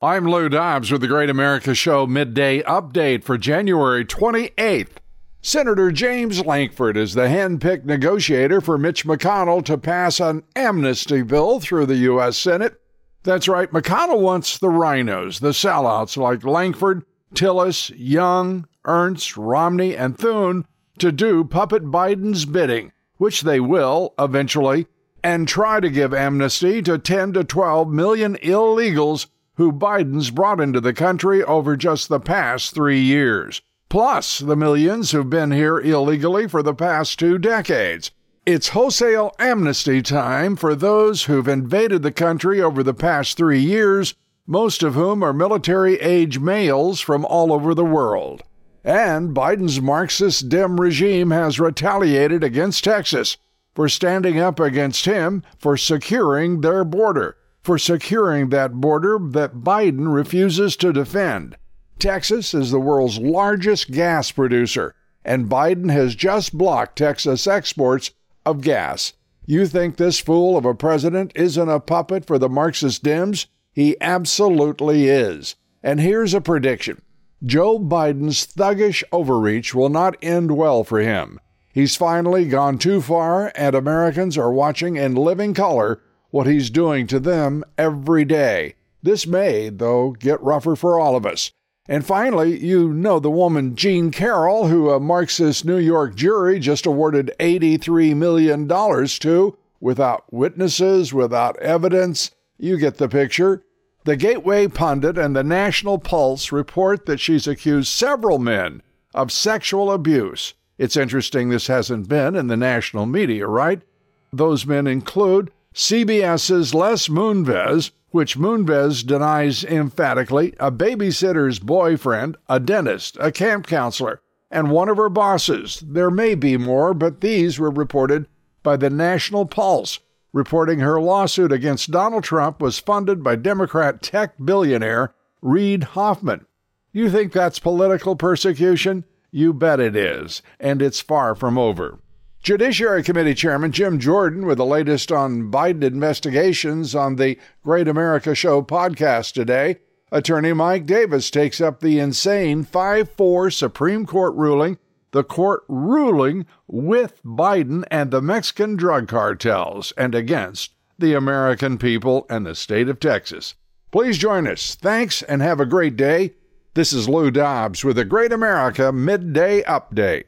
I'm Lou Dobbs with the Great America Show midday update for January 28th. Senator James Lankford is the hand-picked negotiator for Mitch McConnell to pass an amnesty bill through the U.S. Senate. That's right, McConnell wants the RINOs, the sellouts like Lankford, Tillis, Young, Ernst, Romney, and Thune to do puppet Biden's bidding, which they will eventually, and try to give amnesty to 10 to 12 million illegals who Biden's brought into the country over just the past three years, plus the millions who've been here illegally for the past two decades. It's wholesale amnesty time for those who've invaded the country over the past three years, most of whom are military age males from all over the world. And Biden's Marxist Dem regime has retaliated against Texas for standing up against him for securing their border for securing that border that Biden refuses to defend. Texas is the world's largest gas producer, and Biden has just blocked Texas exports of gas. You think this fool of a president isn't a puppet for the Marxist Dems? He absolutely is. And here's a prediction Joe Biden's thuggish overreach will not end well for him. He's finally gone too far, and Americans are watching in living color what he's doing to them every day. This may, though, get rougher for all of us. And finally, you know the woman Jean Carroll, who a Marxist New York jury just awarded $83 million to without witnesses, without evidence. You get the picture. The Gateway Pundit and the National Pulse report that she's accused several men of sexual abuse. It's interesting this hasn't been in the national media, right? Those men include CBS's Les Moonves, which Moonves denies emphatically, a babysitter's boyfriend, a dentist, a camp counselor, and one of her bosses. There may be more, but these were reported by the National Pulse, reporting her lawsuit against Donald Trump was funded by Democrat tech billionaire Reid Hoffman. You think that's political persecution? You bet it is, and it's far from over. Judiciary Committee Chairman Jim Jordan with the latest on Biden investigations on the Great America Show podcast today. Attorney Mike Davis takes up the insane 5 4 Supreme Court ruling, the court ruling with Biden and the Mexican drug cartels and against the American people and the state of Texas. Please join us. Thanks and have a great day. This is Lou Dobbs with the Great America Midday Update.